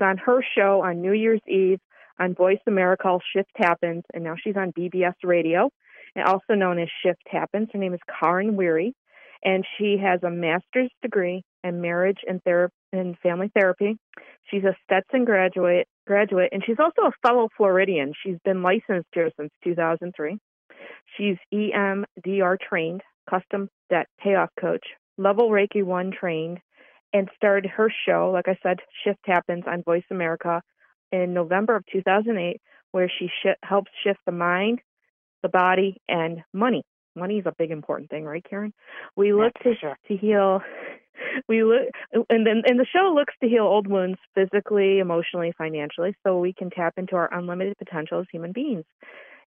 on her show on New Year's Eve on Voice America called Shift Happens, and now she's on BBS Radio, and also known as Shift Happens. Her name is Karen Weary, and she has a master's degree in marriage and and family therapy. She's a Stetson graduate, graduate, and she's also a fellow Floridian. She's been licensed here since 2003. She's EMDR trained, custom debt payoff coach, level Reiki 1 trained, and started her show, like I said, Shift Happens on Voice America in November of 2008, where she sh- helps shift the mind, the body, and money. Money is a big important thing, right, Karen? We look to, to heal. We look, and then and the show looks to heal old wounds physically, emotionally, financially, so we can tap into our unlimited potential as human beings.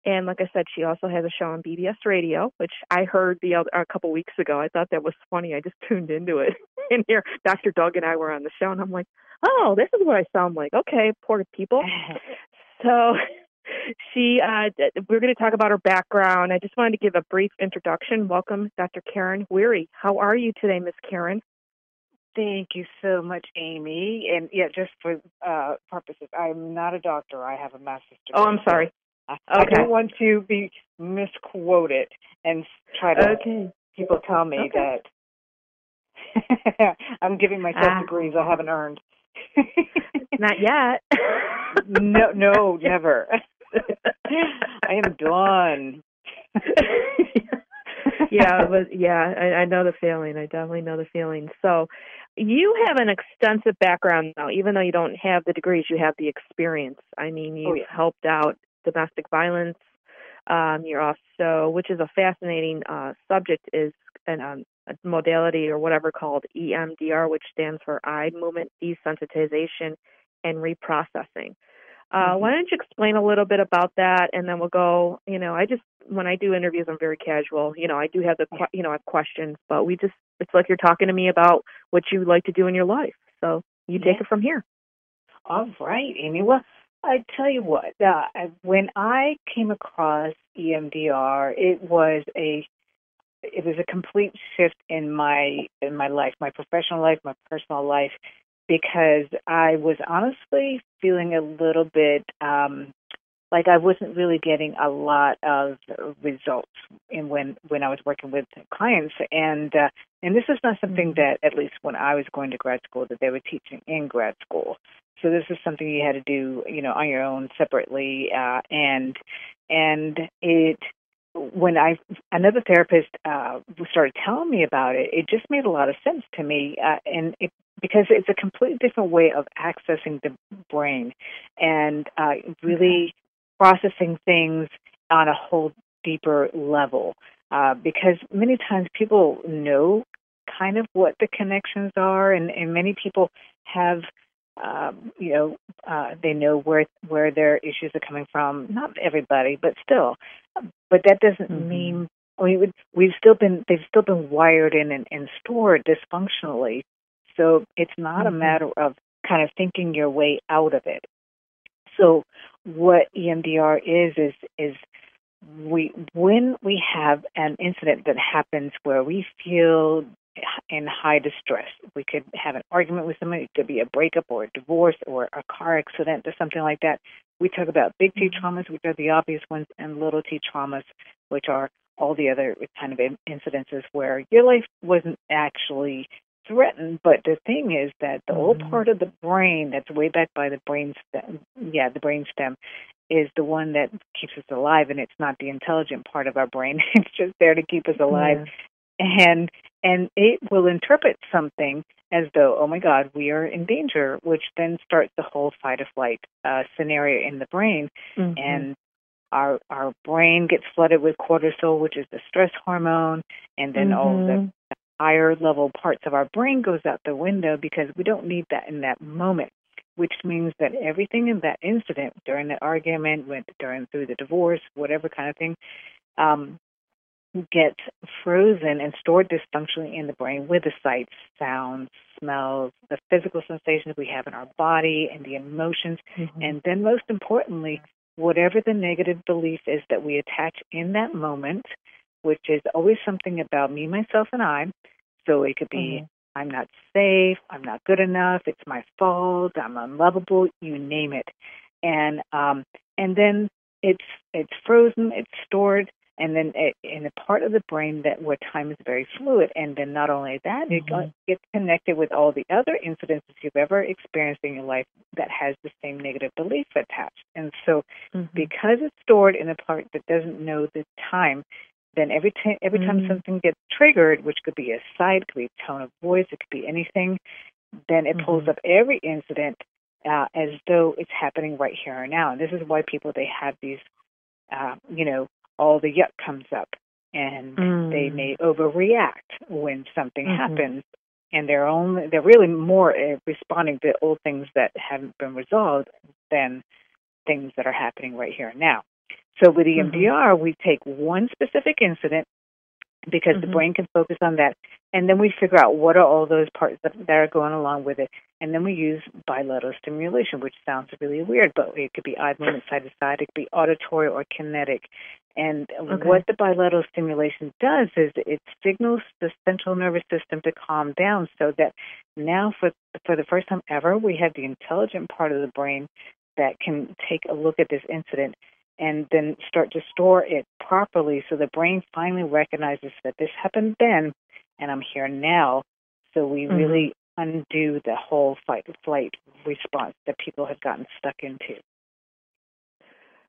And like I said, she also has a show on BBS Radio, which I heard the other, a couple weeks ago. I thought that was funny. I just tuned into it. And here, Dr. Doug and I were on the show, and I'm like, oh, this is what I sound like. Okay, poor people. so she, uh, we're going to talk about her background. I just wanted to give a brief introduction. Welcome, Dr. Karen Weary. How are you today, Miss Karen? Thank you so much, Amy. And yeah, just for uh, purposes, I'm not a doctor. I have a master's degree. Oh, I'm sorry. I, Okay. don't want to be misquoted and try to Okay. people tell me Okay. that I'm giving myself Ah. degrees I haven't earned. Not yet. no, no, never. I am done. yeah, it was, yeah, I, I know the feeling. I definitely know the feeling. So, you have an extensive background now. Even though you don't have the degrees, you have the experience. I mean, you've Oh, yeah. helped out domestic violence. Um, you're also, which is a fascinating uh, subject, is an um, a modality or whatever called EMDR, which stands for eye movement desensitization and reprocessing. Uh, Mhm. Why don't you explain a little bit about that, and then we'll go. You know, I just when I do interviews, I'm very casual. You know, I do have the you know I have questions, but we just it's like you're talking to me about what you like to do in your life. So you take Yeah. it from here. All right, Amy. Well, I tell you what, uh, when I came across EMDR, it was a it was a complete shift in my in my life, my professional life, my personal life, because I was honestly feeling a little bit um, like I wasn't really getting a lot of results in when when I was working with clients, and uh, and this is not something that at least when I was going to grad school that they were teaching in grad school. So this is something you had to do, you know, on your own separately, uh, and and it when I another therapist uh, started telling me about it, it just made a lot of sense to me, uh, and it because it's a completely different way of accessing the brain and uh, really processing things on a whole deeper level. Uh, because many times people know kind of what the connections are, and, and many people have um, you know, uh, they know where where their issues are coming from. Not everybody, but still. But that doesn't Mhm. mean we would. We've still been. They've still been wired in and, and stored dysfunctionally. So it's not a Mhm. matter of kind of thinking your way out of it. So what EMDR is is is we when we have an incident that happens where we feel in high distress. We could have an argument with somebody. It could be a breakup or a divorce or a car accident or something like that. We talk about big T traumas, which are the obvious ones, and little T traumas, which are all the other kind of incidences where your life wasn't actually threatened. But the thing is that the old Mhm. part of the brain that's way back by the brain stem, yeah, the brain stem, is the one that keeps us alive, and it's not the intelligent part of our brain. It's just there to keep us alive Yeah. And and it will interpret something as though, oh my God, we are in danger, which then starts the whole fight or flight uh, scenario in the brain. Mhm. And our our brain gets flooded with cortisol, which is the stress hormone, and then all the Mhm. higher level parts of our brain goes out the window because we don't need that in that moment. Which means that everything in that incident, during the argument, went during through the divorce, whatever kind of thing, um, gets frozen and stored dysfunctionally in the brain with the sights, sounds, smells, the physical sensations we have in our body, and the emotions Mhm. and then, most importantly, whatever the negative belief is that we attach in that moment, which is always something about me, myself, and I. So it could be, Mhm. I'm not safe, I'm not good enough, it's my fault, I'm unlovable, you name it. And um, and then it's it's frozen, it's stored, and then it, in a part of the brain that where time is very fluid. And then not only that, it Mhm. gets connected with all the other incidences you've ever experienced in your life that has the same negative belief attached. And so, Mhm. because it's stored in a part that doesn't know the time, then every time every time Mm. something gets triggered, which could be a sight, could be a tone of voice, it could be anything, then it pulls Mhm. up every incident uh, as though it's happening right here and now. And this is why people they have these, uh, you know, all the yuck comes up, and they Mm. may overreact when something Mhm. happens, and they're only they're really more uh, responding to old things that haven't been resolved than things that are happening right here and now. So with. EMDR, we take one specific incident because the Mhm. brain can focus on that, and then we figure out what are all those parts that, that are going along with it, and then we use bilateral stimulation, which sounds really weird, but it could be eye movement side to side, it could be auditory or kinetic. And Okay. what the bilateral stimulation does is it signals the central nervous system to calm down, so that now for for the first time ever, we have the intelligent part of the brain that can take a look at this incident and then start to store it properly so the brain finally recognizes that this happened then and I'm here now. So we Mhm. really undo the whole fight or flight response that people have gotten stuck into.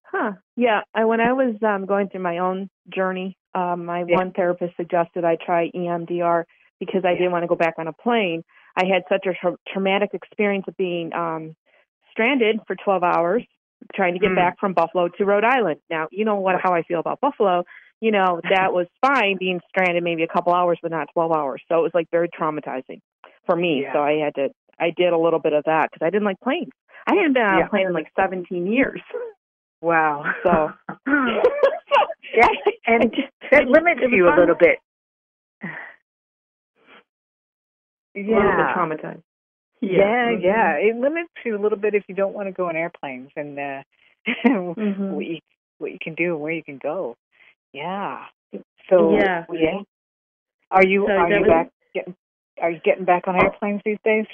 Huh. Yeah. I, when I was um, going through my own journey, um, my Yeah. one therapist suggested I try EMDR because I Yeah. didn't want to go back on a plane. I had such a tra- traumatic experience of being um, stranded for 12 hours trying to get Mm. back from Buffalo to Rhode Island. Now, you know what how I feel about Buffalo. You know, that was fine being stranded maybe a couple hours but not 12 hours. So it was like very traumatizing for me. Yeah. So I had to I did a little bit of that cuz I didn't like planes. I hadn't been on Yeah. a plane in like 17 years. Wow. So yeah, and that limits you a little bit. a little bit Yeah. traumatized. Yeah, Mhm. yeah. It limits you a little bit if you don't want to go on airplanes and uh Mhm. what you what you can do and where you can go. Yeah. So Yeah. yeah. Are you So are you was- back getting are you getting back on airplanes these days?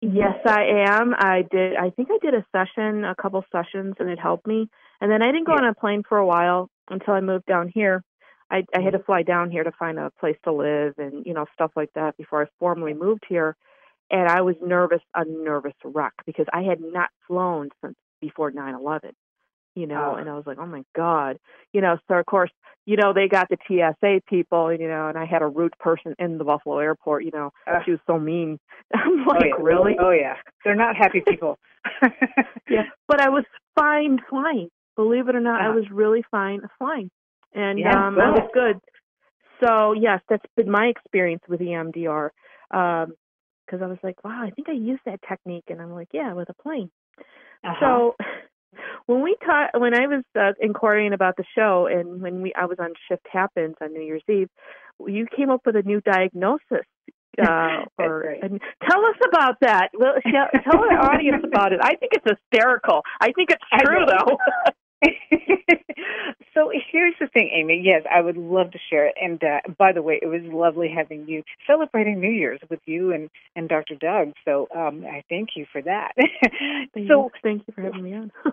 Yes, I am. I did. I think I did a session, a couple sessions, and it helped me. And then I didn't go Yeah. on a plane for a while until I moved down here. I, I had to fly down here to find a place to live and you know stuff like that before I formally moved here. And I was nervous, a nervous wreck because I had not flown since before nine eleven. You know, Oh. and I was like, oh my god, you know. So of course, you know, they got the TSA people, you know, and I had a rude person in the Buffalo airport. You know, Uh, she was so mean. I'm oh, like, yeah. really? Oh yeah. They're not happy people. yeah, but I was fine flying. Believe it or not, I Uh-huh. was really fine flying, and Yeah, um, I was good. good. So yes, that's been my experience with EMDR. Um, because I was like, wow, I think I used that technique, and I'm like, yeah, with a plane. Uh-huh. So when we taught, when I was uh, inquiring about the show, and when we I was on Shift Happens on New Year's Eve, you came up with a new diagnosis. Uh, or right. and tell us about that. Well, tell, tell our audience about it. I think it's hysterical. I think it's true, though. here's the thing, Amy. Yes, I would love to share it. And uh, by the way, it was lovely having you celebrating New Year's with you and and Dr. Doug. So um, I thank you for that. so thank you for having me on.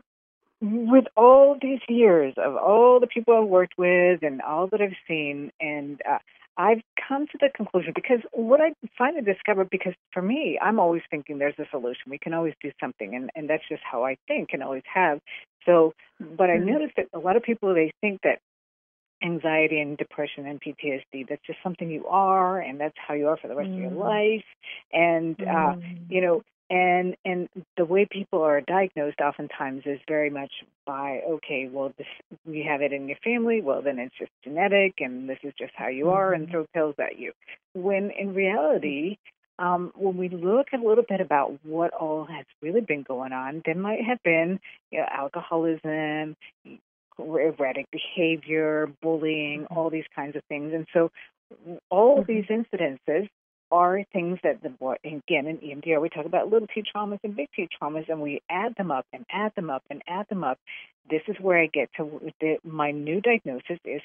with all these years of all the people I've worked with and all that I've seen, and uh, I've come to the conclusion because what I finally discovered, because for me, I'm always thinking there's a solution. We can always do something, and, and that's just how I think and always have. So, but I Mhm. noticed that a lot of people they think that anxiety and depression and PTSD. That's just something you are, and that's how you are for the rest mm. of your mm. life. And uh, mm. uh, you know, and and the way people are diagnosed oftentimes is very much by okay, well, this you have it in your family. Well, then it's just genetic, and this is just how you are, and mm-hmm. throw pills at you. When in reality, um, when we look a little bit about what all has really been going on, there might have been you know, alcoholism, erratic behavior, bullying, mm-hmm. all these kinds of things. And so all of these mm-hmm. incidences are things that the boy again in EMDR we talk about little T traumas and big T traumas and we add them up and add them up and add them up. This is where I get to the, my new diagnosis is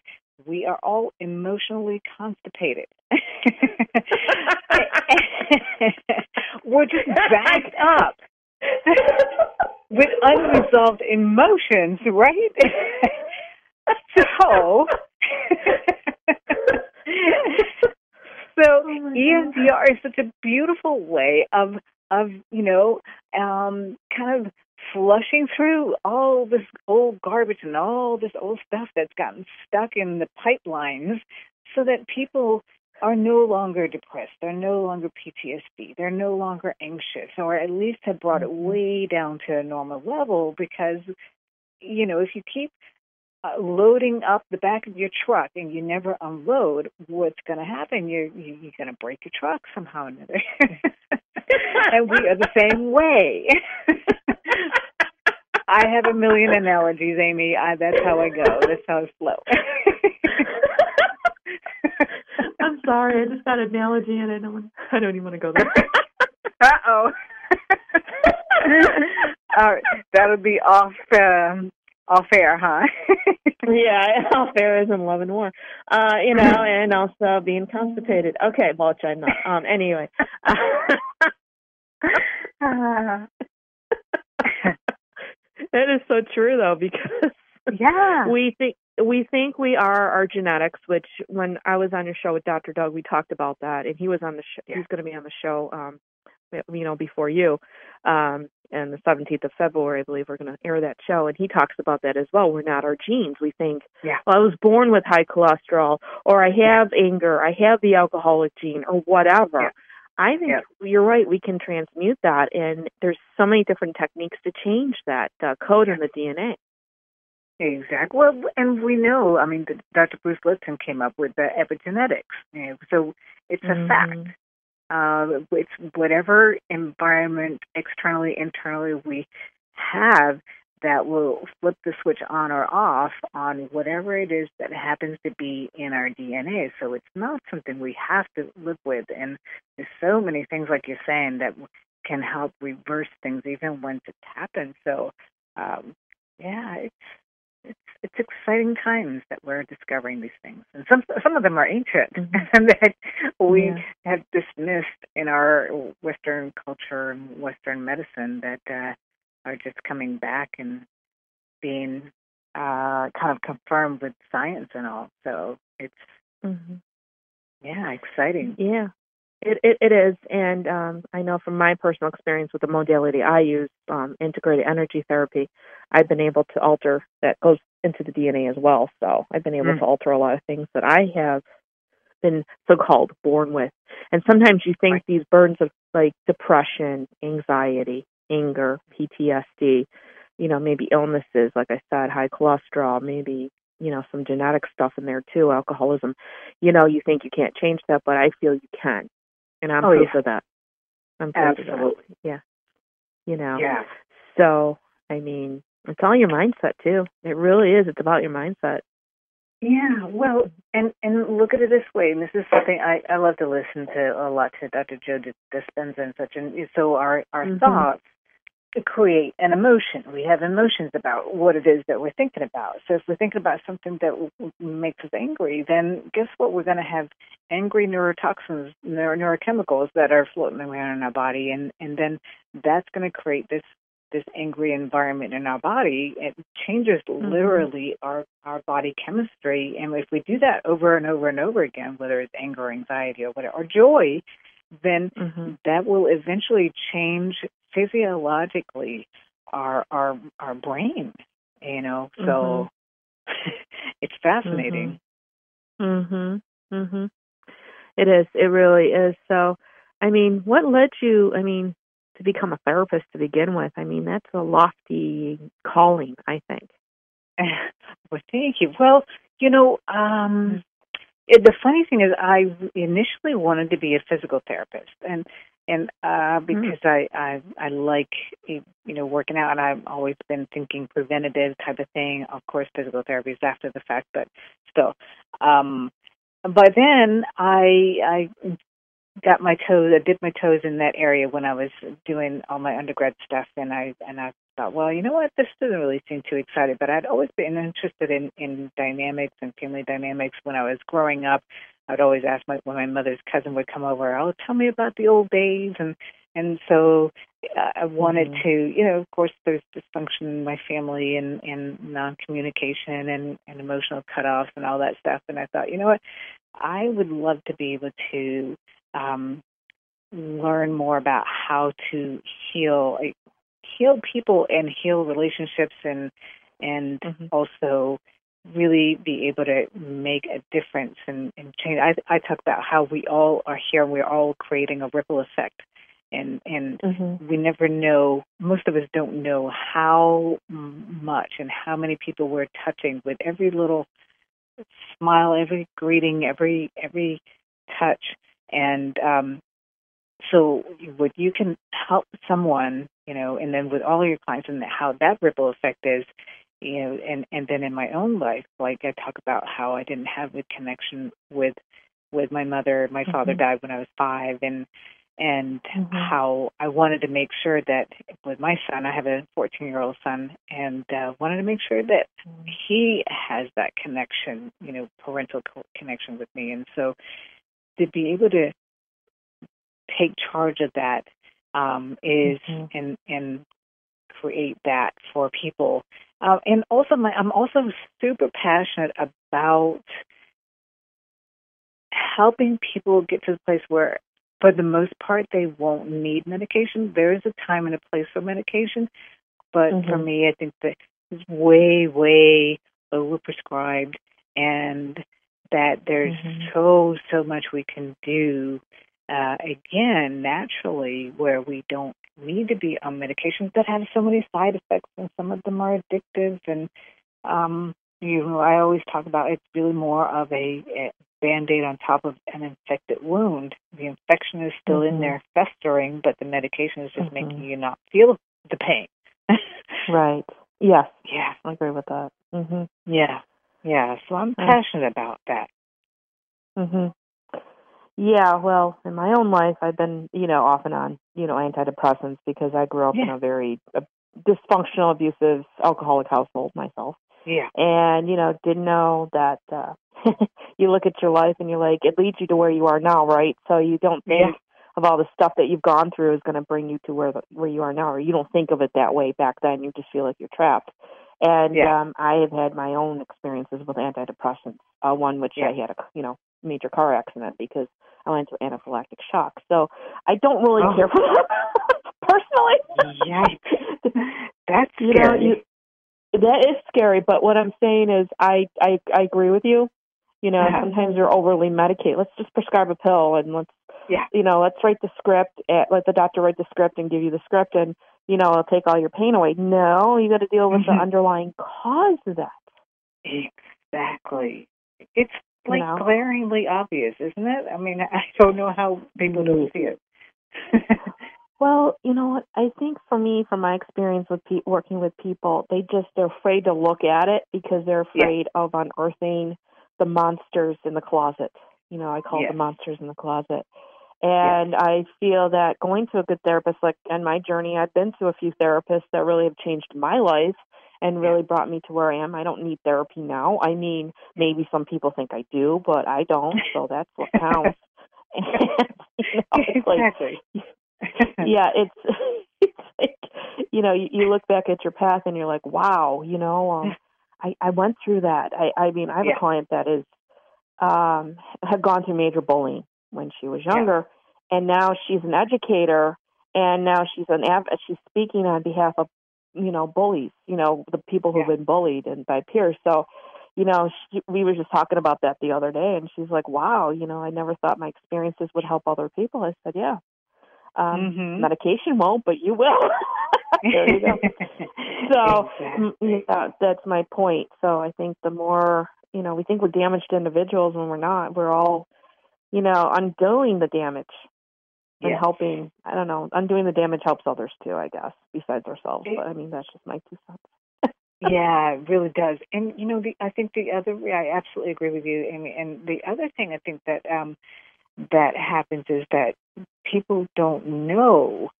we are all emotionally constipated. We're just backed up with unresolved emotions, right? so, oh EMDR is such a beautiful way of of you know um, kind of flushing through all this old garbage and all this old stuff that's gotten stuck in the pipelines, so that people are no longer depressed. They're no longer PTSD. They're no longer anxious, or at least have brought it mm-hmm. way down to a normal level because, you know, if you keep uh, loading up the back of your truck and you never unload, what's going to happen? You're, you're going to break your truck somehow or another. and we are the same way. I have a million analogies, Amy. I, that's how I go. That's how I flow. I'm sorry. I just got an analogy, and I don't. Want, I don't even want to go there. uh oh. All right, that'll be off um, off fair, huh? yeah, off fair is in love and war. Uh, you know, and also being constipated. Okay, well, which I'm not. Um, anyway. It is so true though because yeah we think we think we are our genetics, which when I was on your show with Dr. Doug, we talked about that, and he was on the show. Yeah. He's going to be on the show, um, you know, before you, um, and the 17th of February, I believe we're going to air that show, and he talks about that as well. We're not our genes. We think, yeah. well, I was born with high cholesterol, or I have yeah. anger, I have the alcoholic gene, or whatever. Yeah. I think you're right. We can transmute that, and there's so many different techniques to change that uh, code in the DNA. Exactly. Well, and we know, I mean, Dr. Bruce Lipton came up with the epigenetics. You know, so it's a mm-hmm. fact. Uh, it's whatever environment, externally, internally, we have that will flip the switch on or off on whatever it is that happens to be in our DNA. So it's not something we have to live with. And there's so many things, like you're saying, that can help reverse things even once it's happened. So, um, yeah, it's it's it's exciting times that we're discovering these things, and some some of them are ancient mm-hmm. and that we yeah. have dismissed in our Western culture and Western medicine that uh, are just coming back and being uh, kind of confirmed with science and all. So it's mm-hmm. yeah, exciting. Yeah, it, it, it is, and um, I know from my personal experience with the modality I use, um, integrated energy therapy, I've been able to alter that goes into the DNA as well. So I've been able mm. to alter a lot of things that I have been so-called born with. And sometimes you think right. these burdens of like depression, anxiety, anger, PTSD, you know, maybe illnesses, like I said, high cholesterol, maybe you know some genetic stuff in there too, alcoholism. You know, you think you can't change that, but I feel you can and I'm oh, proof yeah. of that. I'm proof Absolutely. of that. Yeah. You know. Yeah. So I mean, it's all your mindset too. It really is. It's about your mindset. Yeah, well, and and look at it this way, and this is something I I love to listen to a lot to Dr. Joe Dispenza and such, and so our our mm-hmm. thoughts create an emotion. We have emotions about what it is that we're thinking about. So if we're thinking about something that makes us angry, then guess what? We're going to have angry neurotoxins, neuro- neurochemicals that are floating around in our body, and and then that's going to create this this angry environment in our body. It changes mm-hmm. literally our our body chemistry, and if we do that over and over and over again, whether it's anger, anxiety, or whatever, or joy, then mm-hmm. that will eventually change physiologically our our our brain you know so mm-hmm. it's fascinating. Mhm. Mhm. It is. It really is. So, I mean, what led you? I mean, to become a therapist to begin with. I mean, that's a lofty calling. I think. well, thank you. Well, you know, um, it, the funny thing is, I initially wanted to be a physical therapist, and and uh, because mm. I, I I like you know working out, and I've always been thinking preventative type of thing. Of course, physical therapy is after the fact, but still. Um, by then, I I got my toes, I dipped my toes in that area when I was doing all my undergrad stuff, and I and I thought, well, you know what, this doesn't really seem too exciting. But I'd always been interested in in dynamics and family dynamics when I was growing up. I'd always ask my when my mother's cousin would come over, oh, tell me about the old days, and and so uh, I wanted mm-hmm. to, you know, of course, there's dysfunction in my family and and non-communication and and emotional cutoffs and all that stuff. And I thought, you know what, I would love to be able to um, learn more about how to heal heal people and heal relationships and and mm-hmm. also really be able to make a difference and, and change. I, I talk about how we all are here and we're all creating a ripple effect. And and mm-hmm. we never know. Most of us don't know how much and how many people we're touching with every little smile, every greeting, every every touch. And um, so, what you can help someone, you know, and then with all your clients, and how that ripple effect is, you know, and and then in my own life, like I talk about how I didn't have a connection with with my mother. My mm-hmm. father died when I was five, and and mm-hmm. how I wanted to make sure that with my son, I have a 14 year old son, and uh, wanted to make sure that mm-hmm. he has that connection, you know, parental co- connection with me. And so to be able to take charge of that um, is mm-hmm. and and create that for people. Uh, and also, my, I'm also super passionate about helping people get to the place where, for the most part, they won't need medication. There is a time and a place for medication, but mm-hmm. for me, I think that it's way, way overprescribed, and that there's mm-hmm. so so much we can do uh, again naturally where we don't need to be on medications that have so many side effects and some of them are addictive and um you know i always talk about it's really more of a, a band-aid on top of an infected wound. The infection is still mm-hmm. in there festering but the medication is just mm-hmm. making you not feel the pain. Right. Yes. Yeah. I agree with that. Mhm yeah. Yeah, so I'm passionate about that. Mhm. Yeah, well, in my own life, I've been, you know, off and on, you know, antidepressants because I grew up yeah. in a very uh, dysfunctional, abusive, alcoholic household myself. Yeah. And, you know, didn't know that uh you look at your life and you're like, it leads you to where you are now, right? So you don't think yeah. of all the stuff that you've gone through is going to bring you to where the, where you are now, or you don't think of it that way back then. You just feel like you're trapped. And yeah. um, I have had my own experiences with antidepressants. Uh, one which yeah. I had a you know major car accident because I went into anaphylactic shock. So I don't really oh. care for personally. Yikes. That's you scary. Know, you, that is scary, but what I'm saying is I I, I agree with you. You know, yeah. sometimes you're overly medicated. Let's just prescribe a pill and let's yeah. you know, let's write the script, at, let the doctor write the script and give you the script and you know, it'll take all your pain away. No, you got to deal with mm-hmm. the underlying cause of that. Exactly. It's like know? glaringly obvious, isn't it? I mean, I don't know how people don't see it. well, you know what? I think for me, from my experience with pe- working with people, they just they're afraid to look at it because they're afraid yeah. of unearthing the monsters in the closet. You know, I call it the monsters in the closet. And. I feel that going to a good therapist, like in my journey, I've been to a few therapists that really have changed my life and really brought me to where I am. I don't need therapy now. I mean, maybe some people think I do, but I don't, so that's what counts. and, you know, exactly. Like, yeah, it's it's like you know, you, you look back at your path and you're like, wow, you know, um, I I went through that. I I mean, I have yeah. a client that is um had gone through major bullying when she was younger, yeah. and now she's an educator, and now she's an av- she's speaking on behalf of you know bullies, you know the people who've yeah. been bullied and by peers. So, you know, she, we were just talking about that the other day, and she's like, "Wow, you know, I never thought my experiences would help other people." I said, "Yeah, um, Mhm. medication won't, but you will." there you go. So Exactly. yeah, that's my point. So I think the more you know, we think we're damaged individuals when we're not. We're all, you know, undoing the damage and helping. I don't know, undoing the damage helps others too. I guess besides ourselves. It- But I mean, that's just my two cents. Yeah, it really does. And you know, the I think the other I absolutely agree with you, Amy. And the other thing I think that um that happens is that people don't know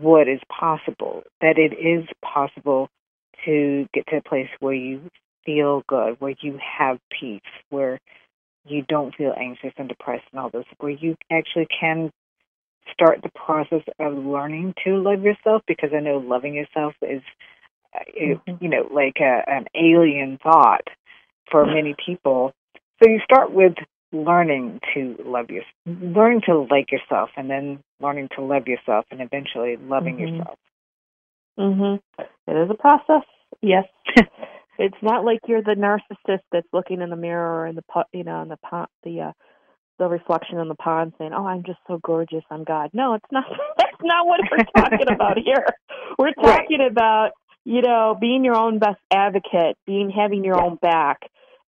what is possible. That it is possible to get to a place where you feel good, where you have peace, where you don't feel anxious and depressed and all this, where you actually can start the process of learning to love yourself because I know loving yourself is uh, Mhm. you know like a, an alien thought for many people. So you start with learning to love yourself, learning to like yourself and then learning to love yourself and eventually loving Mhm. yourself. Mhm. It is a process. Yes. it's not like you're the narcissist that's looking in the mirror and the you know in the pond the uh the reflection in the pond saying, "Oh, I'm just so gorgeous. I'm God." No, it's not. That's not what we're talking about here. We're Right. talking about you know being your own best advocate, being having your Yeah. own back,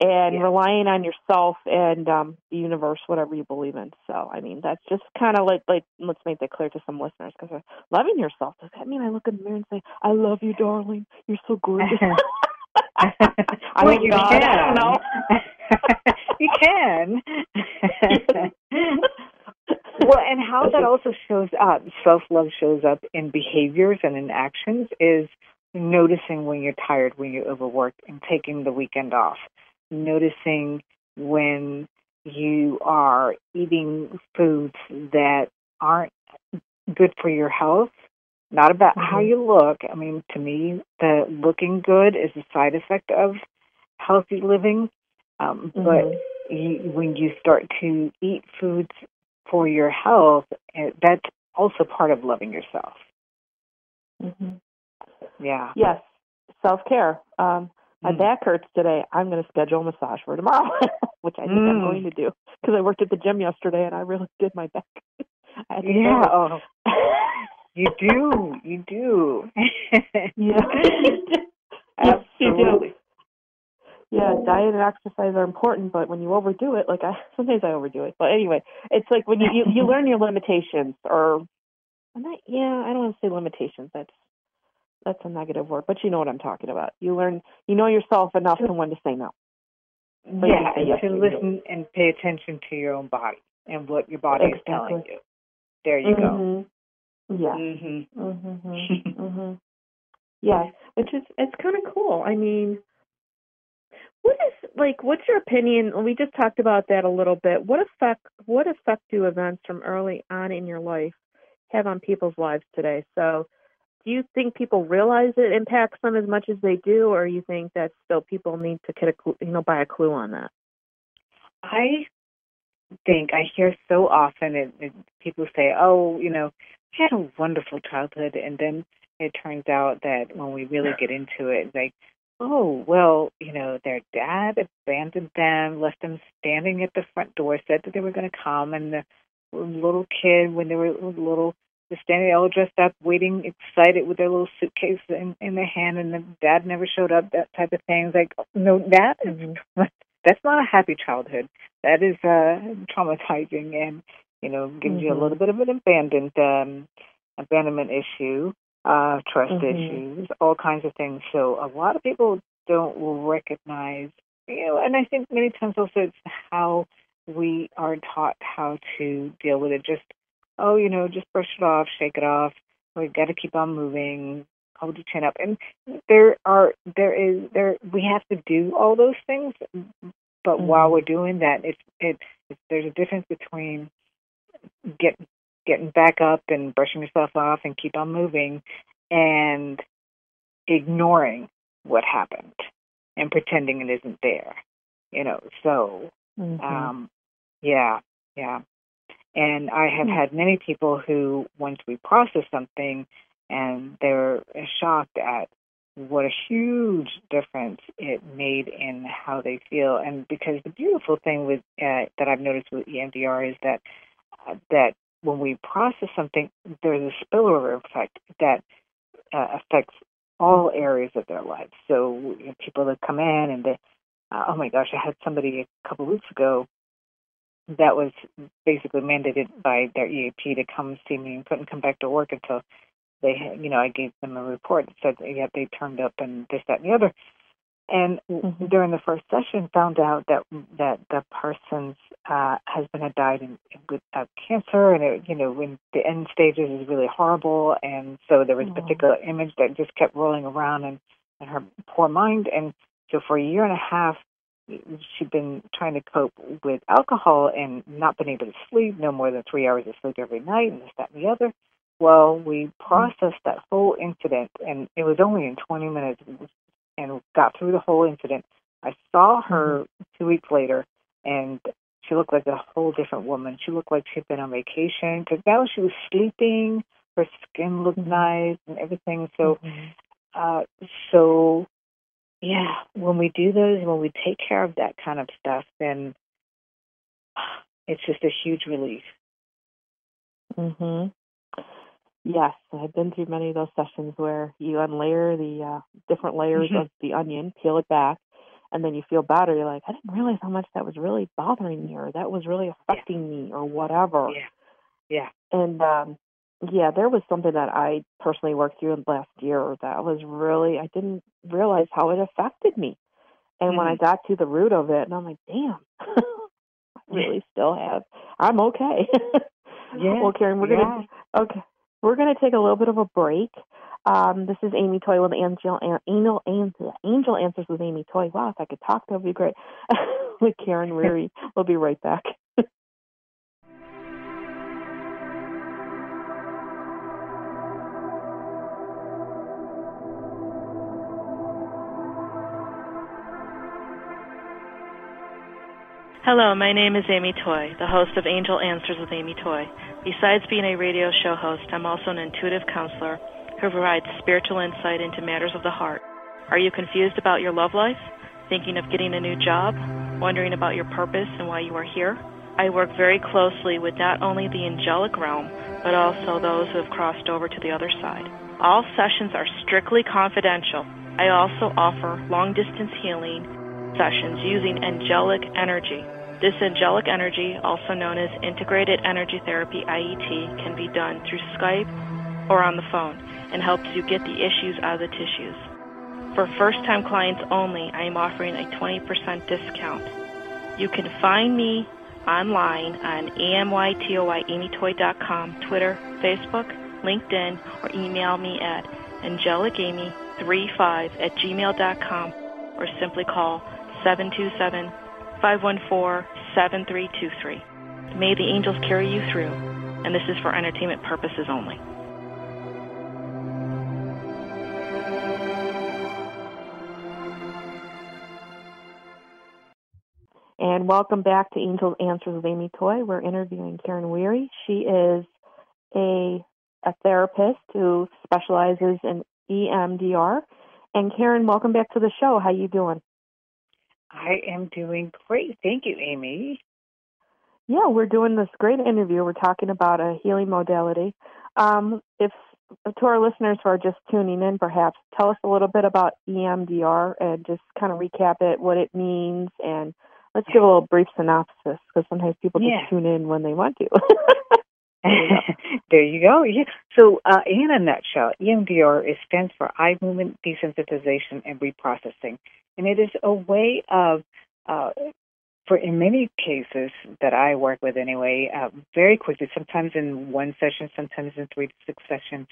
and Yeah. relying on yourself and um the universe, whatever you believe in. So, I mean, that's just kind of like like let's make that clear to some listeners because loving yourself does that mean I look in the mirror and say, "I love you, darling. You're so gorgeous." I well, you can. I don't know. you can. well, and how that also shows up, self love shows up in behaviors and in actions is noticing when you're tired, when you're overworked, and taking the weekend off. Noticing when you are eating foods that aren't good for your health. Not about how Mhm. you look. I mean, to me, the looking good is a side effect of healthy living. Um, But Mhm. you, when you start to eat foods for your health, that's also part of loving yourself. Mhm. Yeah. Yes, self care. Um, my Mm. back hurts today. I'm going to schedule a massage for tomorrow, which I think I'm Mm. going to do because I worked at the gym yesterday and I really did my back. I had to Yeah. Oh. you do. You do. yeah. Absolutely. Yeah, diet and exercise are important, but when you overdo it, like I sometimes I overdo it. But anyway, it's like when you you, you learn your limitations, or I'm not. Yeah, I don't want to say limitations. That's that's a negative word, but you know what I'm talking about. You learn, you know yourself enough to when to say no. But Yeah, say yes to listen and pay attention to your own body and what your body is telling you. There you go. Mm-hmm. Yeah. Mhm. Mhm. mhm. Yeah, which is it's kind of cool. I mean, what is like? What's your opinion? We just talked about that a little bit. What effect? What effect do events from early on in your life have on people's lives today? So, do you think people realize it impacts them as much as they do, or you think that still people need to get a clue, you know buy a clue on that? I think I hear so often it, people say, "Oh, you know, had a wonderful childhood," and then it turns out that when we really get into it, like, oh, well, you know, their dad abandoned them, left them standing at the front door, said that they were going to come, and the little kid, when they were little, was standing all dressed up, waiting, excited with their little suitcase in, in their hand, and the dad never showed up. That type of thing. It's like, no, that is that's not a happy childhood. That is uh, traumatizing, and you know, gives you a little bit of an abandoned um, abandonment issue, uh, trust Mhm. issues, all kinds of things. So a lot of people don't recognize, you know, and I think many times also it's how we are taught how to deal with it. Just oh, you know, just brush it off, shake it off. We've got to keep on moving. Hold your chin up, and there are there is there we have to do all those things, but while Mhm. we're doing that, it's it, it's there's a difference between get getting back up and brushing yourself off and keep on moving, and ignoring what happened and pretending it isn't there. You know, so Mhm. um, yeah, yeah. And I have Hmm. had many people who, once we process something, and they're shocked at what a huge difference it made in how they feel. And because the beautiful thing with uh, that I've noticed with EMDR is that that when we process something, there's a spillover effect that uh, affects all areas of their lives. So you know, people that come in and they, uh, oh my gosh, I had somebody a couple weeks ago that was basically mandated by their EAP to come see me and couldn't come back to work until they, you know, I gave them a report that said yeah they turned up and this that and the other. And mm-hmm. during the first session, found out that that the person's uh, husband had died in, with uh, cancer, and it, you know, in the end stages is really horrible. And so there was a particular image that just kept rolling around in, in her poor mind. And so for a year and a half, she'd been trying to cope with alcohol and not been able to sleep, no more than three hours of sleep every night, and this, that, and the other. Well, we processed that whole incident, and it was only in 20 minutes, and got through the whole incident. I saw her mm-hmm. two weeks later, and she looked like a whole different woman. She looked like she'd been on vacation because now she was sleeping. Her skin looked mm-hmm. nice and everything. So, mm-hmm. uh, so yeah, when we do those, when we take care of that kind of stuff, then it's just a huge relief. Mhm. Yes, I've been through many of those sessions where you unlayer the uh, different layers mm-hmm. of the onion, peel it back, and then you feel better. You're like, I didn't realize how much that was really bothering me, or that was really affecting yeah. me, or whatever. Yeah, yeah. And um, yeah, there was something that I personally worked through in the last year that was really I didn't realize how it affected me. And mm-hmm. when I mm-hmm. got to the root of it, and I'm like, damn, I really still have. I'm okay. yeah. Well, Karen, we're yeah. gonna okay. We're gonna take a little bit of a break. Um, this is Amy Toy with Angel Angel Angel, Angel Answers with Amy Toy. Wow, if I could talk, that would be great. with Karen Weary. we'll be right back. Hello, my name is Amy Toy, the host of Angel Answers with Amy Toy. Besides being a radio show host, I'm also an intuitive counselor who provides spiritual insight into matters of the heart. Are you confused about your love life? Thinking of getting a new job? Wondering about your purpose and why you are here? I work very closely with not only the angelic realm, but also those who have crossed over to the other side. All sessions are strictly confidential. I also offer long distance healing sessions using angelic energy. This angelic energy, also known as Integrated Energy Therapy IET, can be done through Skype or on the phone and helps you get the issues out of the tissues. For first time clients only, I am offering a 20% discount. You can find me online on amytoyamytoy.com, Twitter, Facebook, LinkedIn, or email me at angelicamy35 at gmail.com or simply call 727 514 7323. May the angels carry you through, and this is for entertainment purposes only. And welcome back to Angels Answers with Amy Toy. We're interviewing Karen Weary. She is a a therapist who specializes in EMDR. And Karen, welcome back to the show. How you doing? I am doing great. Thank you, Amy. Yeah, we're doing this great interview. We're talking about a healing modality. Um, if to our listeners who are just tuning in, perhaps tell us a little bit about EMDR and just kind of recap it, what it means, and let's give a little brief synopsis because sometimes people just yeah. tune in when they want to. there you go. Yeah. So, uh, in a nutshell, EMDR is, stands for eye movement desensitization and reprocessing, and it is a way of, uh, for in many cases that I work with anyway, uh, very quickly, sometimes in one session, sometimes in three to six sessions,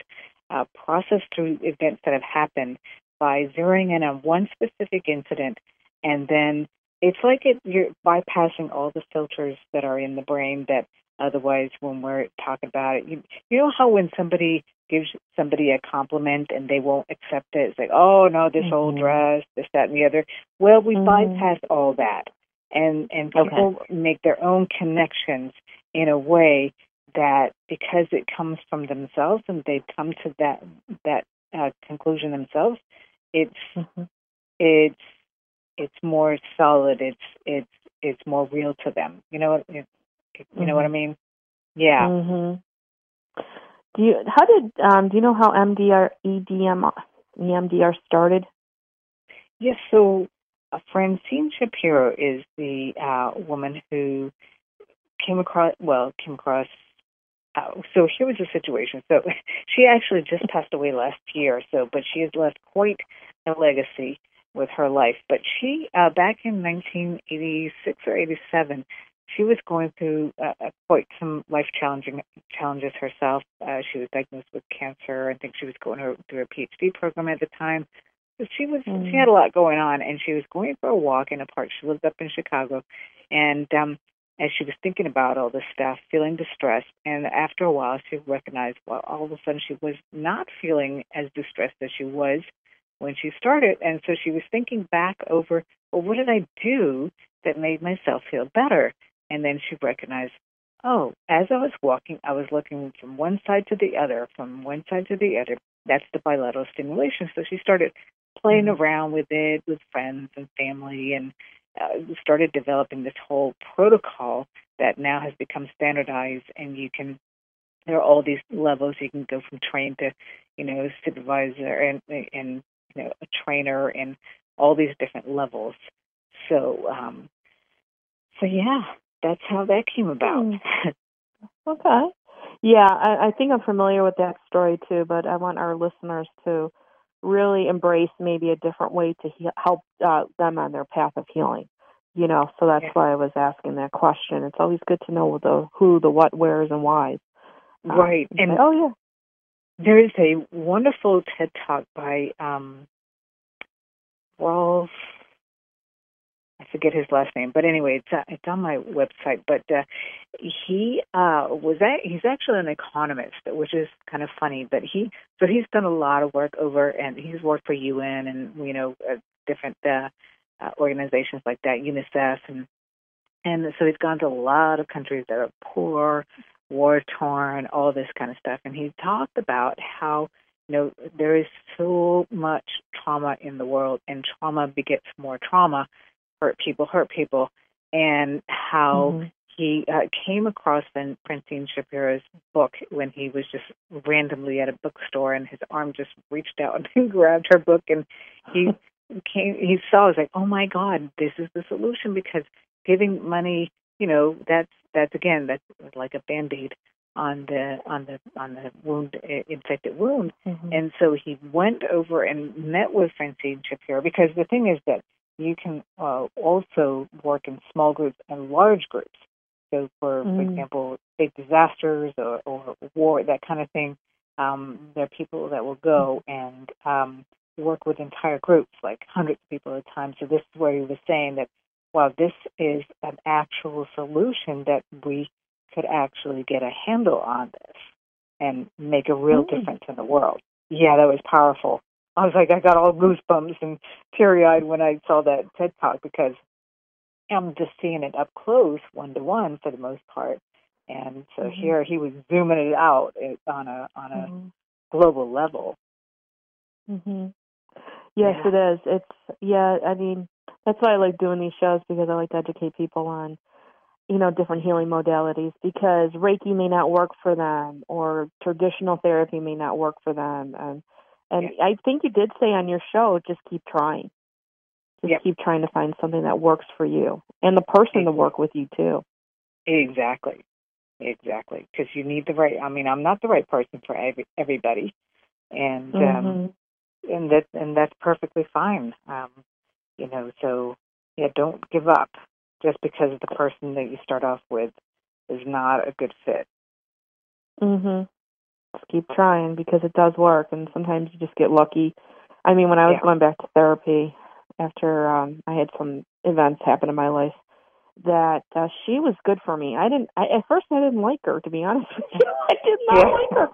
uh, process through events that have happened by zeroing in on one specific incident, and then it's like it, you're bypassing all the filters that are in the brain that Otherwise, when we're talking about it, you, you know how when somebody gives somebody a compliment and they won't accept it, it's like, oh no, this mm-hmm. old dress, this, that, and the other. Well, we mm-hmm. bypass all that, and and people okay. make their own connections in a way that because it comes from themselves and they've come to that that uh, conclusion themselves, it's Mm-hmm. it's it's more solid. It's it's it's more real to them. You know what you know what I mean? Yeah. hmm Do you how did um do you know how MDR EDM EMDR started? Yes, so uh, Francine Shapiro is the uh, woman who came across, well, came across. Uh, so here was the situation. So she actually just passed away last year. So, but she has left quite a legacy with her life. But she, uh, back in 1986 or 87, she was going through uh, uh, quite some life challenging challenges herself. Uh, she was diagnosed with cancer. I think she was going through a PhD program at the time. So she was Mm. she had a lot going on, and she was going for a walk in a park. She lived up in Chicago, and um, as she was thinking about all this stuff, feeling distressed, and after a while, she recognized, well, all of a sudden, she was not feeling as distressed as she was when she started, and so she was thinking back over, well, what did I do that made myself feel better? And then she recognized, oh, as I was walking, I was looking from one side to the other, from one side to the other. That's the bilateral stimulation. So she started playing Mhm. around with it with friends and family and uh, started developing this whole protocol that now has become standardized and you can there are all these levels you can go from trained to you know supervisor and and you know a trainer and all these different levels so um so yeah that's how that came about Okay. Yeah, I, I think I'm familiar with that story too, but I want our listeners to really embrace maybe a different way to he- help uh, them on their path of healing. You know, so that's Yeah. why I was asking that question. It's always good to know the who, the what, where's, and whys. Uh, right and oh yeah. there is a wonderful ted talk by um Rolf I forget his last name, but anyway, it's uh, it's on my website. But uh, he uh, was a, he's actually an economist, which is kind of funny. But he so he's done a lot of work over, and he's worked for UN and you know uh, different uh, uh, organizations like that, UNICEF, and and so he's gone to a lot of countries that are poor, war torn, all this kind of stuff. And he talked about how you know there is so much trauma in the world, and trauma begets more trauma hurt people hurt people and how Mhm. he uh, came across Fran- Francine Shapiro's book when he was just randomly at a bookstore and his arm just reached out and grabbed her book and he came he saw was like oh my god this is the solution because giving money you know that's that's again that's like a band-aid on the on the on the wound infected wound Mhm. and so he went over and met with Francine Shapiro because the thing is that you can uh, also work in small groups and large groups. So, for, for Mm. example, big disasters or, or war, that kind of thing, um, there are people that will go and um, work with entire groups, like hundreds of people at a time. So, this is where he was saying that, wow, this is an actual solution that we could actually get a handle on this and make a real Mm. difference in the world. Yeah, that was powerful. I was like, I got all goosebumps and teary eyed when I saw that TED talk because I'm just seeing it up close, one to one for the most part. And so Mhm. here he was zooming it out on a on a Mhm. global level. hmm Yes, Yeah. it is. It's yeah. I mean, that's why I like doing these shows because I like to educate people on, you know, different healing modalities. Because Reiki may not work for them, or traditional therapy may not work for them, and and I think you did say on your show, just keep trying. Just Yep. keep trying to find something that works for you and the person to work with you too. Exactly, exactly. Because you need the right. I mean, I'm not the right person for every, everybody, and um, Mhm. and that and that's perfectly fine. Um, you know, so yeah, don't give up just because the person that you start off with is not a good fit. Mhm. Keep trying because it does work, and sometimes you just get lucky. I mean, when I was Yeah. going back to therapy after um I had some events happen in my life, that uh, she was good for me. I didn't. I, at first, I didn't like her to be honest with you. I did not Yeah. like her.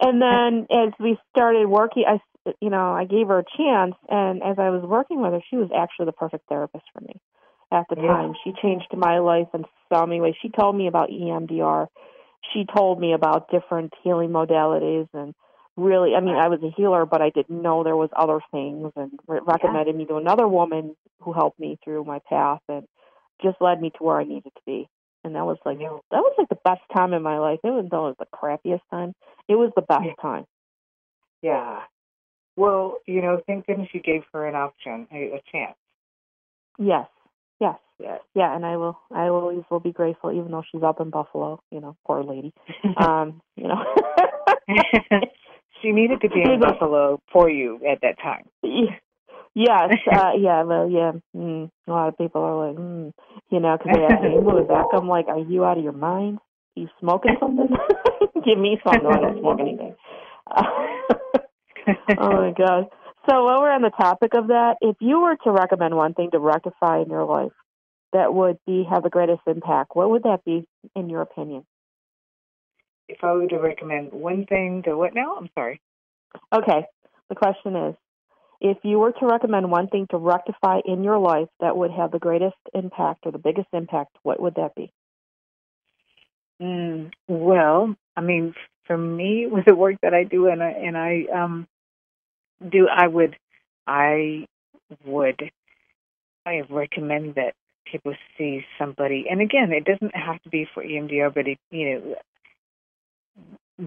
And then as we started working, I s- you know I gave her a chance, and as I was working with her, she was actually the perfect therapist for me at the Yeah. time. She changed my life in so many ways. She told me about EMDR. She told me about different healing modalities and really, I mean, I was a healer, but I didn't know there was other things, and re- recommended me to another woman who helped me through my path, and just led me to where I needed to be. And that was like that was like the best time in my life. Even though it was the crappiest time, it was the best Yeah. time. Yeah. Well, you know, thank goodness you gave her an option, a, a chance. Yes, yes, Yes. yeah. And I will, I always will be grateful, even though she's up in Buffalo. You know, poor lady. Um, you know. she needed to be in Buffalo for you at that time. Yes, uh, yeah, well, yeah. Mm, a lot of people are like, mm, you know, because they ask me, "Well, back." I'm like, "Are you out of your mind? Are you smoking something? Give me something. I don't smoke anything." oh my god! So while we're on the topic of that, if you were to recommend one thing to rectify in your life that would be have the greatest impact, what would that be, in your opinion? if I were to recommend one thing to what now? I'm sorry. Okay. The question is if you were to recommend one thing to rectify in your life that would have the greatest impact or the biggest impact, what would that be? Mm, well, I mean, for me, with the work that I do, and I and I um do, I would, I would, I recommend that people see somebody. And again, it doesn't have to be for EMDR, but it, you know,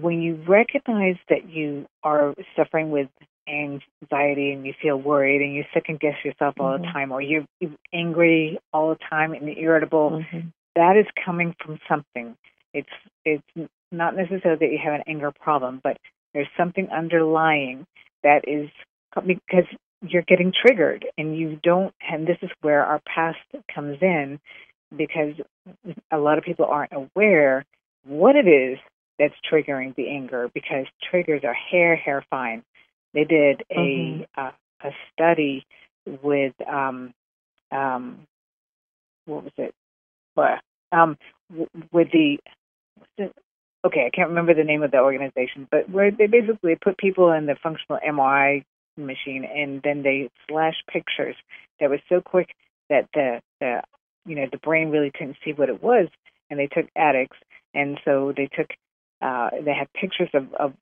when you recognize that you are suffering with anxiety and you feel worried and you second guess yourself all the Mhm. time, or you're angry all the time and irritable Mm-hmm. that is coming from something. It's it's not necessarily that you have an anger problem, but there's something underlying that is because you're getting triggered and you don't and this is where our past comes in because a lot of people aren't aware what it is that's triggering the anger because triggers are hair hair fine. They did a Mhm. uh, a study with um um what was it? Um, with the, okay, I can't remember the name of the organization, but where they basically put people in the functional MRI machine and then they flash pictures that was so quick that the the you know the brain really couldn't see what it was, and they took addicts and so they took uh, they had pictures of, of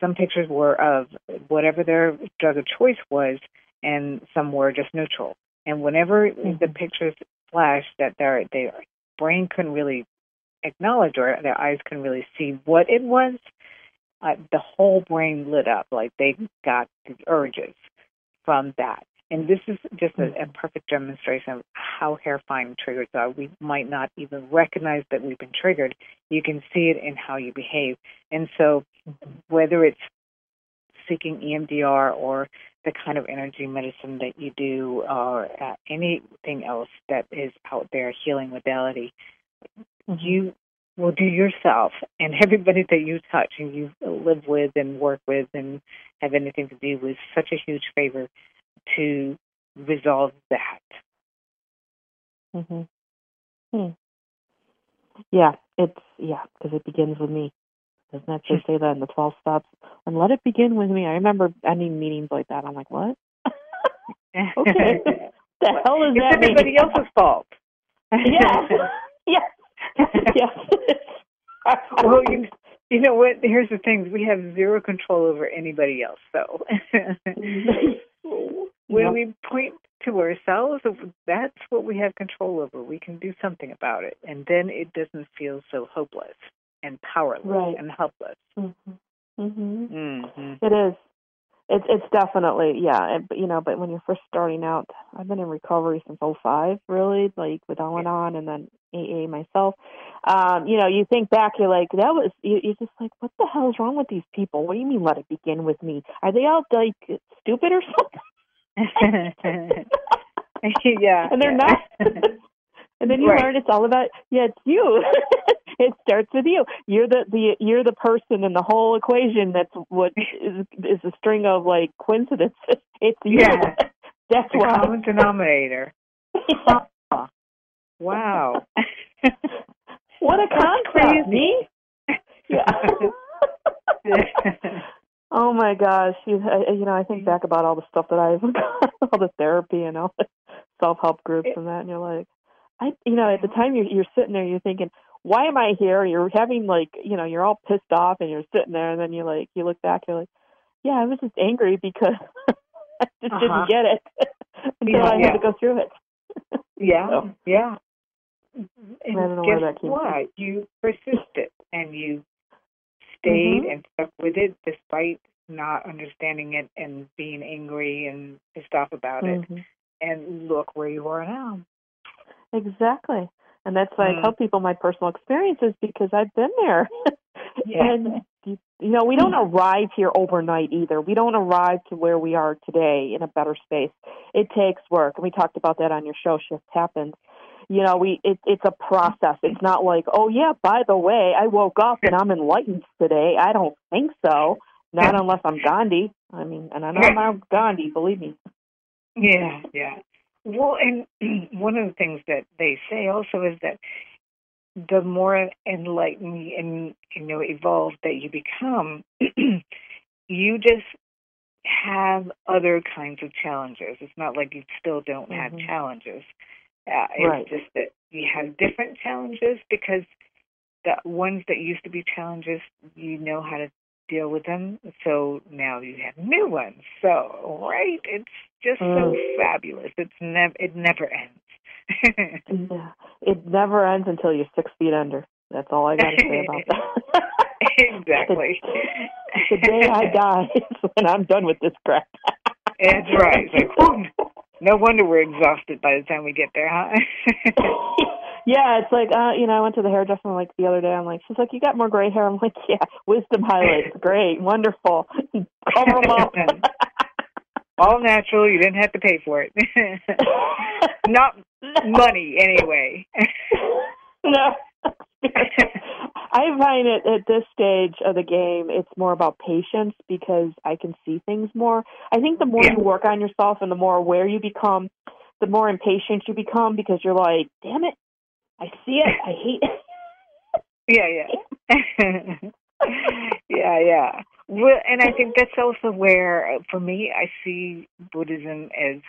some pictures were of whatever their drug of choice was, and some were just neutral. And whenever the Mhm. pictures flashed that their their brain couldn't really acknowledge or their eyes couldn't really see what it was, uh, the whole brain lit up like they got the urges from that. And this is just a, a perfect demonstration of how hair fine triggers are. We might not even recognize that we've been triggered. You can see it in how you behave. And so, whether it's seeking EMDR or the kind of energy medicine that you do or uh, anything else that is out there, healing modality. You will do yourself and everybody that you touch and you live with and work with and have anything to do with such a huge favor to resolve that. hmm Hmm. Yeah, it's yeah, because it begins with me. Doesn't that just say that in the twelve steps? And let it begin with me. I remember ending meetings like that. I'm like, what? Okay. the hell is it's that? mean? everybody else's fault. yes, yes, yes. well, you, you know what? Here's the thing: we have zero control over anybody else. So when Yep. we point to ourselves, that's what we have control over. We can do something about it, and then it doesn't feel so hopeless and powerless Right. and helpless. Mm-hmm. hmm Mm-hmm. It is. It's it's definitely yeah. It, but, you know, but when you're first starting out, I've been in recovery since '05, really, like with Al Anon and then AA myself. Um, you know, you think back, you're like, that was you, you're just like, what the hell is wrong with these people? What do you mean, let it begin with me? Are they all like stupid or something? yeah, and they're yeah. not. and then you Right. learn it's all about yeah, it's you. it starts with you. You're the the you're the person in the whole equation. That's what is is a string of like coincidences. It's you. Yeah. That's the why. common denominator. Huh. Wow. what a concept, me. Yeah. oh my gosh, you, I, you know, I think back about all the stuff that I've all the therapy and all the self help groups and that, and you're like, I, you know, at the time you're you're sitting there, you're thinking, why am I here? You're having like, you know, you're all pissed off and you're sitting there, and then you like, you look back, you're like, yeah, I was just angry because I just Uh-huh. didn't get it until Yeah, I yeah. had to go through it. Yeah, yeah. And don't know guess where that came from. what? You persisted and you stayed Mhm. and stuck with it despite not understanding it and being angry and pissed off about it. Mhm. And look where you are now. Exactly. And that's why I Mm. tell people my personal experiences because I've been there. Yeah. and you, you know, we don't hmm. arrive here overnight either. We don't arrive to where we are today in a better space. It takes work, and we talked about that on your show. Shift happens. You know, we it, it's a process. It's not like, oh yeah, by the way, I woke up and I'm enlightened today. I don't think so. Not unless I'm Gandhi. I mean, and I know I'm Gandhi. Believe me. Yeah, yeah. Well, and one of the things that they say also is that the more enlightened and you know evolved that you become, you just have other kinds of challenges. It's not like you still don't have Mhm. challenges. Uh, it's Right. just that you have different challenges because the ones that used to be challenges, you know how to deal with them. So now you have new ones. So right, it's just so Mm. fabulous. It's never it never ends. Yeah. It never ends until you're six feet under. That's all I got to say about that. exactly. the day I die is when I'm done with this crap. That's right. It's like, no wonder we're exhausted by the time we get there, huh? yeah, it's like uh, you know, I went to the hairdresser like the other day. I'm like, she's like, you got more gray hair. I'm like, yeah, wisdom highlights, great, wonderful, cover them up. All natural. You didn't have to pay for it. Not money, anyway. no. I find it at this stage of the game, it's more about patience because I can see things more. I think the more Yeah. you work on yourself and the more aware you become, the more impatient you become because you're like, damn it, I see it, I hate it. Yeah, yeah. yeah, yeah. Well, and I think that's also where, for me, I see Buddhism as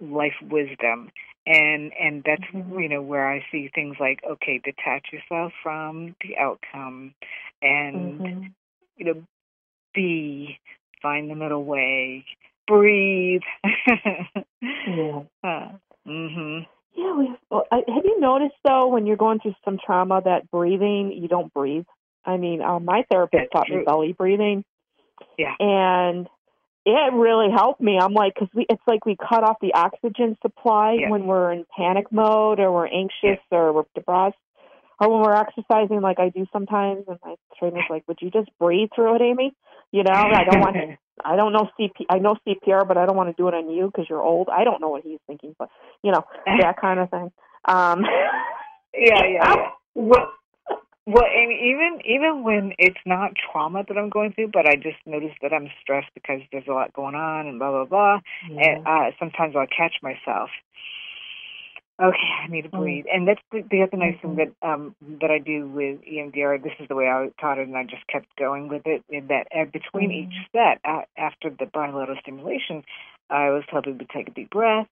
life wisdom, and and that's Mhm. you know where I see things like okay, detach yourself from the outcome, and Mhm. you know, be, find the middle way, breathe. Yeah. uh, mhm. Yeah, we well, I, have you noticed though when you're going through some trauma that breathing you don't breathe. I mean, uh, my therapist That's taught me belly breathing. Yeah. and it really helped me. I'm like, because we it's like we cut off the oxygen supply Yeah. when we're in panic mode or we're anxious or we're depressed. Or when we're exercising, like I do sometimes, and my trainer's like, "Would you just breathe through it, Amy?" You know, I don't want to, I don't know CP. I know CPR, but I don't want to do it on you because you're old. I don't know what he's thinking, but you know that kind of thing. Um, Yeah, yeah, yeah. Well, well, and even even when it's not trauma that I'm going through, but I just notice that I'm stressed because there's a lot going on and blah blah blah. And uh, sometimes I'll catch myself. Okay, I need to Mm. breathe, and that's the, the other nice Mhm. thing that um that I do with EMDR. This is the way I taught it, and I just kept going with it. In that uh, between Mhm. each set, uh, after the bilateral stimulation, I was people to take a deep breath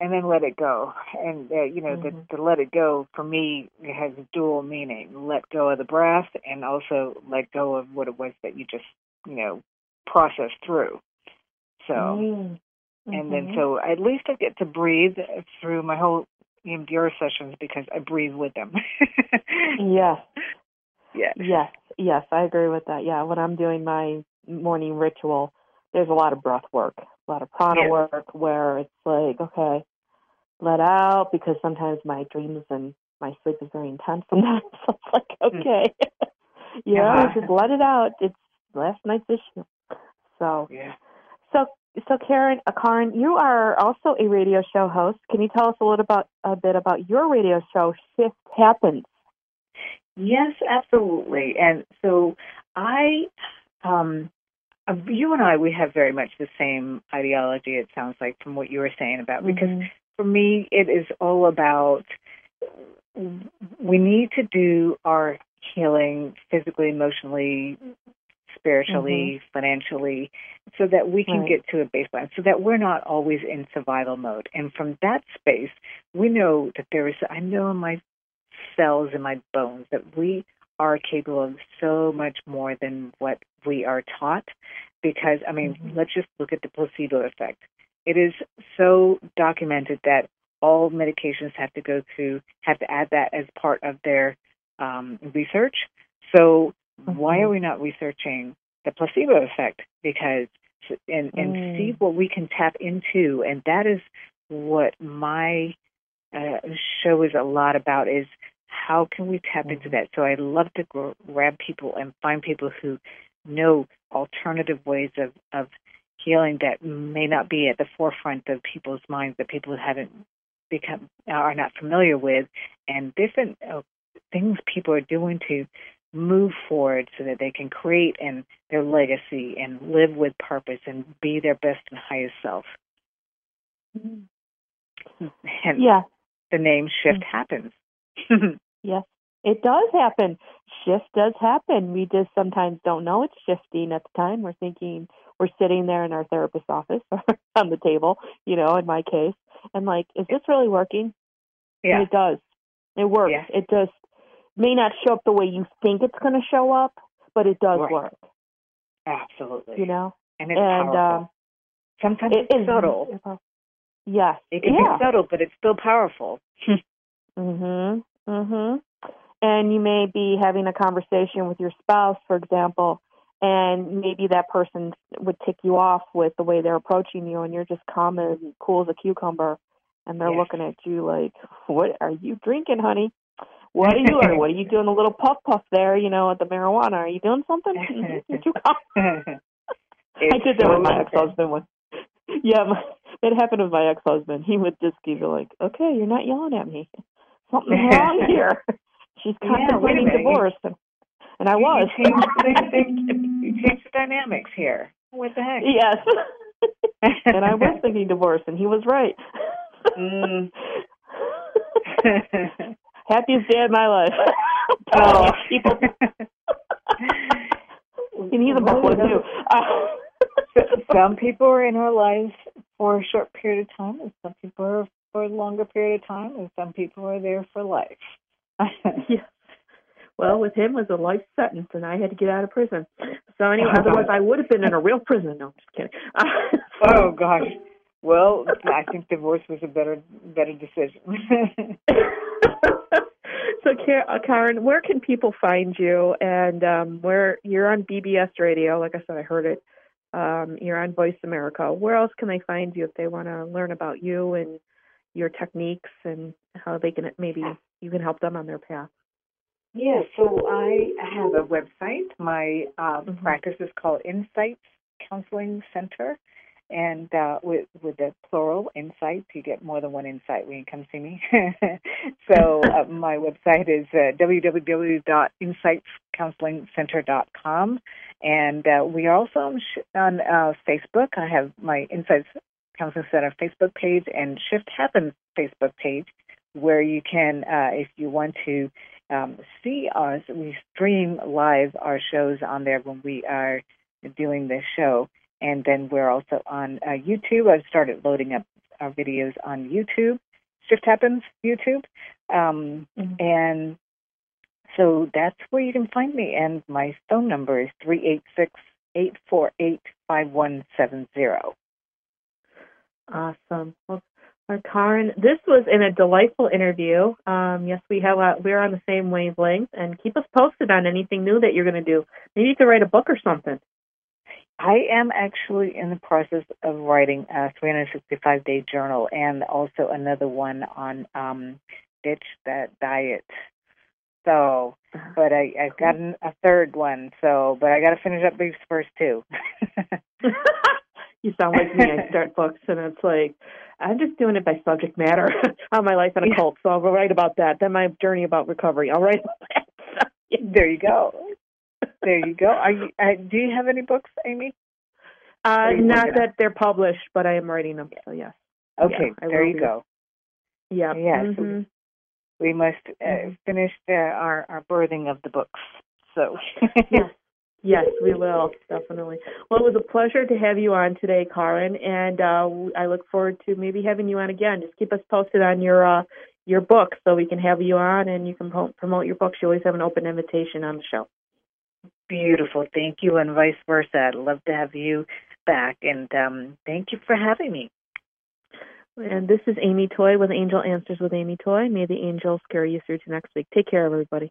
and then let it go. And uh, you know, Mhm. the, the let it go for me it has a dual meaning: let go of the breath, and also let go of what it was that you just you know processed through. So, Mm. and then Mhm. so at least I get to breathe through my whole EMDR sessions because I breathe with them. yes, yeah. yes, yes, I agree with that. Yeah, when I'm doing my morning ritual, there's a lot of breath work, a lot of prana Yeah. work, where it's like, okay, let out because sometimes my dreams and my sleep is very intense. Sometimes so it's like, okay, yeah, Uh-huh. just let it out. It's last night's issue. So, Yeah. So, so Karen, uh, Karen, you are also a radio show host. Can you tell us a little about a bit about your radio show, Shift Happens? Yes, absolutely. And so I, um, you and I, we have very much the same ideology. It sounds like from what you were saying about because Mm-hmm. for me, it is all about we need to do our healing physically, emotionally, spiritually, financially, so that we can Right. get to a baseline, so that we're not always in survival mode. And from that space, we know that there is, I know in my cells, in my bones, that we are capable of so much more than what we are taught. because I mean, Mhm. let's just look at the placebo effect. It is so documented that all medications have to go through have to add that as part of their um, research. So why Mhm. are we not researching the placebo effect? Because and and Mm. see what we can tap into, and that is what my uh, show is a lot about. Is how can we tap into Mhm. that? So I love to gr- grab people and find people who know alternative ways of of healing that may not be at the forefront of people's minds that people haven't become are not familiar with and different uh, things people are doing to move forward so that they can create and their legacy and live with purpose and be their best and highest self. Hence Yeah, the name shift Mm. happens. yes, it does happen. Shift does happen. We just sometimes don't know it's shifting at the time. We're thinking we're sitting there in our therapist's office or on the table, you know, in my case, and like, is this really working? And yeah. it does. It works. Yeah. It just may not show up the way you think it's going to show up, but it does Right. work. Absolutely. You know, and it's and powerful. um, Sometimes it it's is subtle. Yes. It can yeah. be subtle, but it's still powerful. Mhm. Mhm. And you may be having a conversation with your spouse, for example, and maybe that person would tick you off with the way they're approaching you, and you're just calm and cool as a cucumber, and they're Yes. looking at you like, "What are you drinking, honey? What are you? Or what are you doing? A little puff puff there, you know, at the marijuana? Are you doing something? You're too calm." I did that so with my ex-husband once. Yeah, my, that happened with my ex-husband. He would just be like, "Okay, you're not yelling at me. Something's wrong here. She's Yeah, contemplating minute. divorce." And, and I You- was. You changed, the, you changed the dynamics here. What the heck? yes. and I was thinking divorce, and he was right. Mm. Happiest day of my life. oh, people. and he's a Buffalo too. Uh, some people are in our lives for a short period of time, and some people are for a longer period of time, and some people are there for life. yeah. Well, with him was a life sentence, and I had to get out of prison. So anyway, otherwise I would have been in a real prison. No, I'm just kidding. oh gosh. Well, I think divorce was a better better decision. so, uh, Karen, where can people find you? And um, where you're on BBS Radio, like I said, I heard it. Um, you're on Voice America. Where else can they find you if they want to learn about you and your techniques and how they can maybe you can help them on their path? Yeah, so I have a website. My uh, Mhm. practice is called Insights Counseling Center, and uh, with with the plural insights, you get more than one insight when you come see me. so uh, my website is uh, www.insightscounselingcenter.com, and uh, we are also on, sh- on uh, Facebook. I have my Insights Counseling Center Facebook page and Shift Happens Facebook page, where you can, uh, if you want to um, see us. We stream live our shows on there when we are doing this show. And then we're also on uh, YouTube. I've started loading up our videos on YouTube. Shift Happens YouTube. Um, Mhm. And so that's where you can find me. And my phone number is three eight six eight four eight five one seven zero. Awesome. Well, uh, Karen, this was in a delightful interview. Um, yes, we have a, we're on the same wavelength, and keep us posted on anything new that you're going to do. Maybe you could write a book or something. I am actually in the process of writing a 365 day journal and also another one on um, ditch that diet. So, but I I've got an, a third one. So, but I got to finish up these first two. you sound like me. I start books, and it's like I'm just doing it by subject matter on my life in a Yeah. cult. So I'll write about that. Then my journey about recovery. I'll write about that. there you go. There you go. Are you? Uh, do you have any books, Amy? Uh, not that they're published, but I am writing them. So yes. Okay, Yeah, there you be. go. Yeah. Yeah, so- mhm. We must uh, Mhm. finish the, our our birthing of the books. So yes. Yes, we will definitely. Well, it was a pleasure to have you on today, Karen, and uh, I look forward to maybe having you on again. Just keep us posted on your uh, your book so we can have you on and you can pro- promote your books. You always have an open invitation on the show. beautiful. Thank you, and vice versa. I'd love to have you back, and um, thank you for having me. And this is Amy Toy with Angel Answers with Amy Toy. May the angels carry you through to next week. Take care, everybody.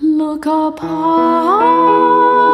Look up high.